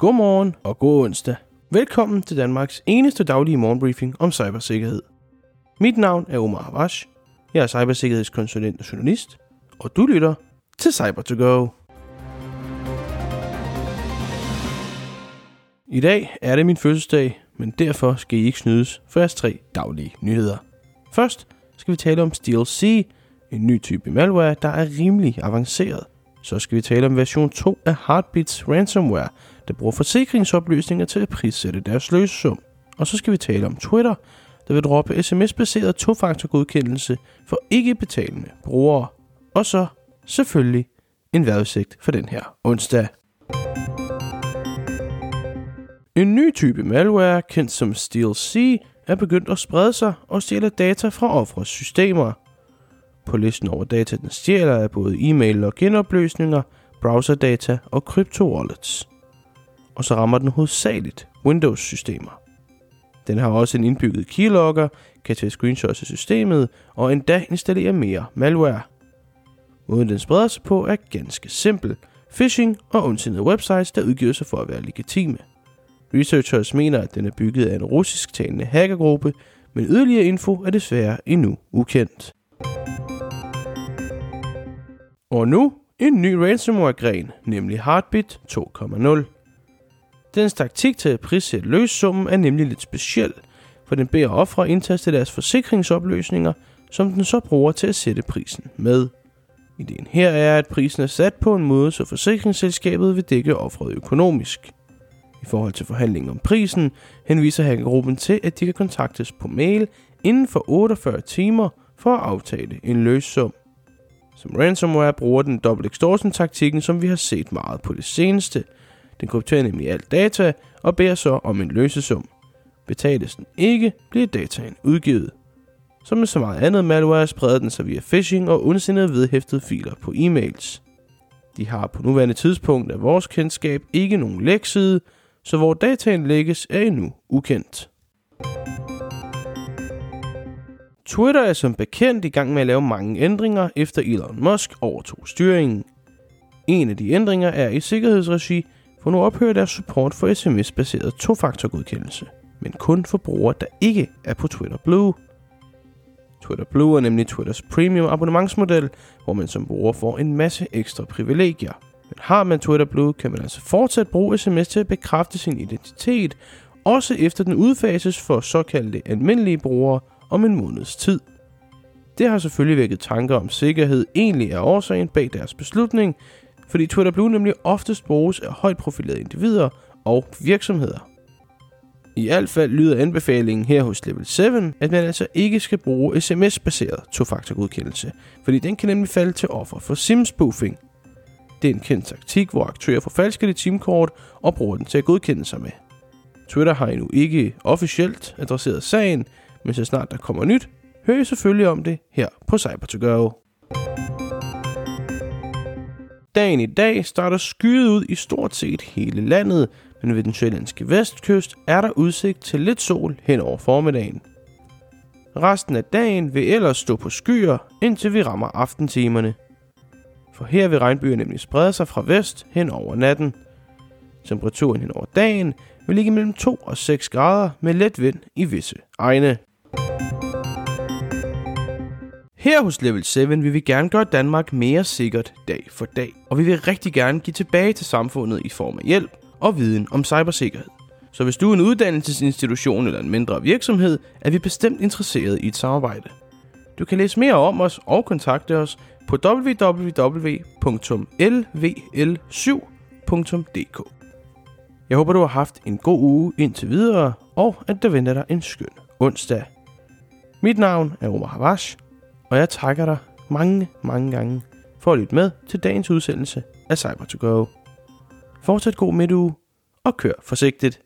Godmorgen og god onsdag. Velkommen til Danmarks eneste daglige morgenbriefing om cybersikkerhed. Mit navn er Omar Havash. Jeg er cybersikkerhedskonsulent og journalist, og du lytter til cyber to go I dag er det min fødselsdag, men derfor skal I ikke snydes for jeres tre daglige nyheder. Først skal vi tale om SteelC, en ny type malware, der er rimelig avanceret. Så skal vi tale om version 2 af Heartbeats ransomware, der bruger forsikringsoplysninger til at prissætte deres løsesum. Og så skal vi tale om Twitter, der vil droppe sms-baseret tofaktorgodkendelse for ikke betalende brugere. Og så selvfølgelig en vejrudsigt for den her onsdag. En ny type malware, kendt som StealC, er begyndt at sprede sig og stjæle data fra offres systemer. På listen over data, den stjæler, er både e-mail og genopløsninger, browserdata og kryptowallets. Og så rammer den hovedsageligt Windows-systemer. Den har også en indbygget keylogger, kan tage screenshots af systemet og endda installere mere malware. Måden den spreder sig på er ganske simpel. Phishing og ondsindede websites, der udgiver sig for at være legitime. Researchers mener, at den er bygget af en russisk-talende hackergruppe, men yderligere info er desværre endnu ukendt. Og nu en ny ransomware-gren, nemlig Heartbeat 2.0. Dens taktik til at prissætte løssummen er nemlig lidt speciel, for den beder ofre indtaste deres forsikringsopløsninger, som den så bruger til at sætte prisen med. Ideen her er, at prisen er sat på en måde, så forsikringsselskabet vil dække offeret økonomisk. I forhold til forhandlingen om prisen henviser hackergruppen til, at de kan kontaktes på mail inden for 48 timer for at aftale en løssum. Som ransomware bruger den dobbelt extortion taktikken, som vi har set meget på det seneste. Den krypterer nemlig alt data og beder så om en løsesum. Betales den ikke, bliver dataen udgivet. Som med så meget andet malware spreder den sig via phishing og ondsindede vedhæftede filer på e-mails. De har på nuværende tidspunkt af vores kendskab ikke nogen lækside, så hvor dataen lægges er endnu ukendt. Twitter er som bekendt i gang med at lave mange ændringer, efter Elon Musk overtog styringen. En af de ændringer er i sikkerhedsregi, for nu ophører deres support for sms-baseret tofaktorgodkendelse, men kun for brugere, der ikke er på Twitter Blue. Twitter Blue er nemlig Twitters premium abonnementsmodel, hvor man som bruger får en masse ekstra privilegier. Men har man Twitter Blue, kan man altså fortsat bruge sms til at bekræfte sin identitet, også efter den udfases for såkaldte almindelige brugere om en måneds tid. Det har selvfølgelig vækket tanker om sikkerhed egentlig er årsagen bag deres beslutning, fordi Twitter Blue nemlig oftest bruges af højt profilerede individer og virksomheder. I alt fald lyder anbefalingen her hos Level 7, at man altså ikke skal bruge sms-baseret tofaktorgodkendelse, fordi den kan nemlig falde til offer for SIM-spoofing. Det er en kendt taktik, hvor aktører får falske dit SIM-kort og bruger den til at godkende sig med. Twitter har endnu ikke officielt adresseret sagen, men så snart der kommer nyt, hører I selvfølgelig om det her på cyber to go Dagen i dag starter skyet ud i stort set hele landet, men ved den sjællandske vestkyst er der udsigt til lidt sol hen over formiddagen. Resten af dagen vil ellers stå på skyer, indtil vi rammer aftentimerne. For her vil regnbyer nemlig sprede sig fra vest hen over natten. Temperaturen hen over dagen vil ligge mellem 2 og 6 grader med let vind i visse egne. Her hos Level 7 vil vi gerne gøre Danmark mere sikkert dag for dag, og vi vil rigtig gerne give tilbage til samfundet i form af hjælp og viden om cybersikkerhed. Så hvis du er en uddannelsesinstitution eller en mindre virksomhed, er vi bestemt interesseret i et samarbejde. Du kan læse mere om os og kontakte os på www.lvl7.dk. Jeg håber, du har haft en god uge indtil videre, og at der venter dig en skøn onsdag. Mit navn er Omar Havash, og jeg takker dig mange, mange gange for at lytte med til dagens udsendelse af Cyber to Go. Fortsat god midtuge, og kør forsigtigt.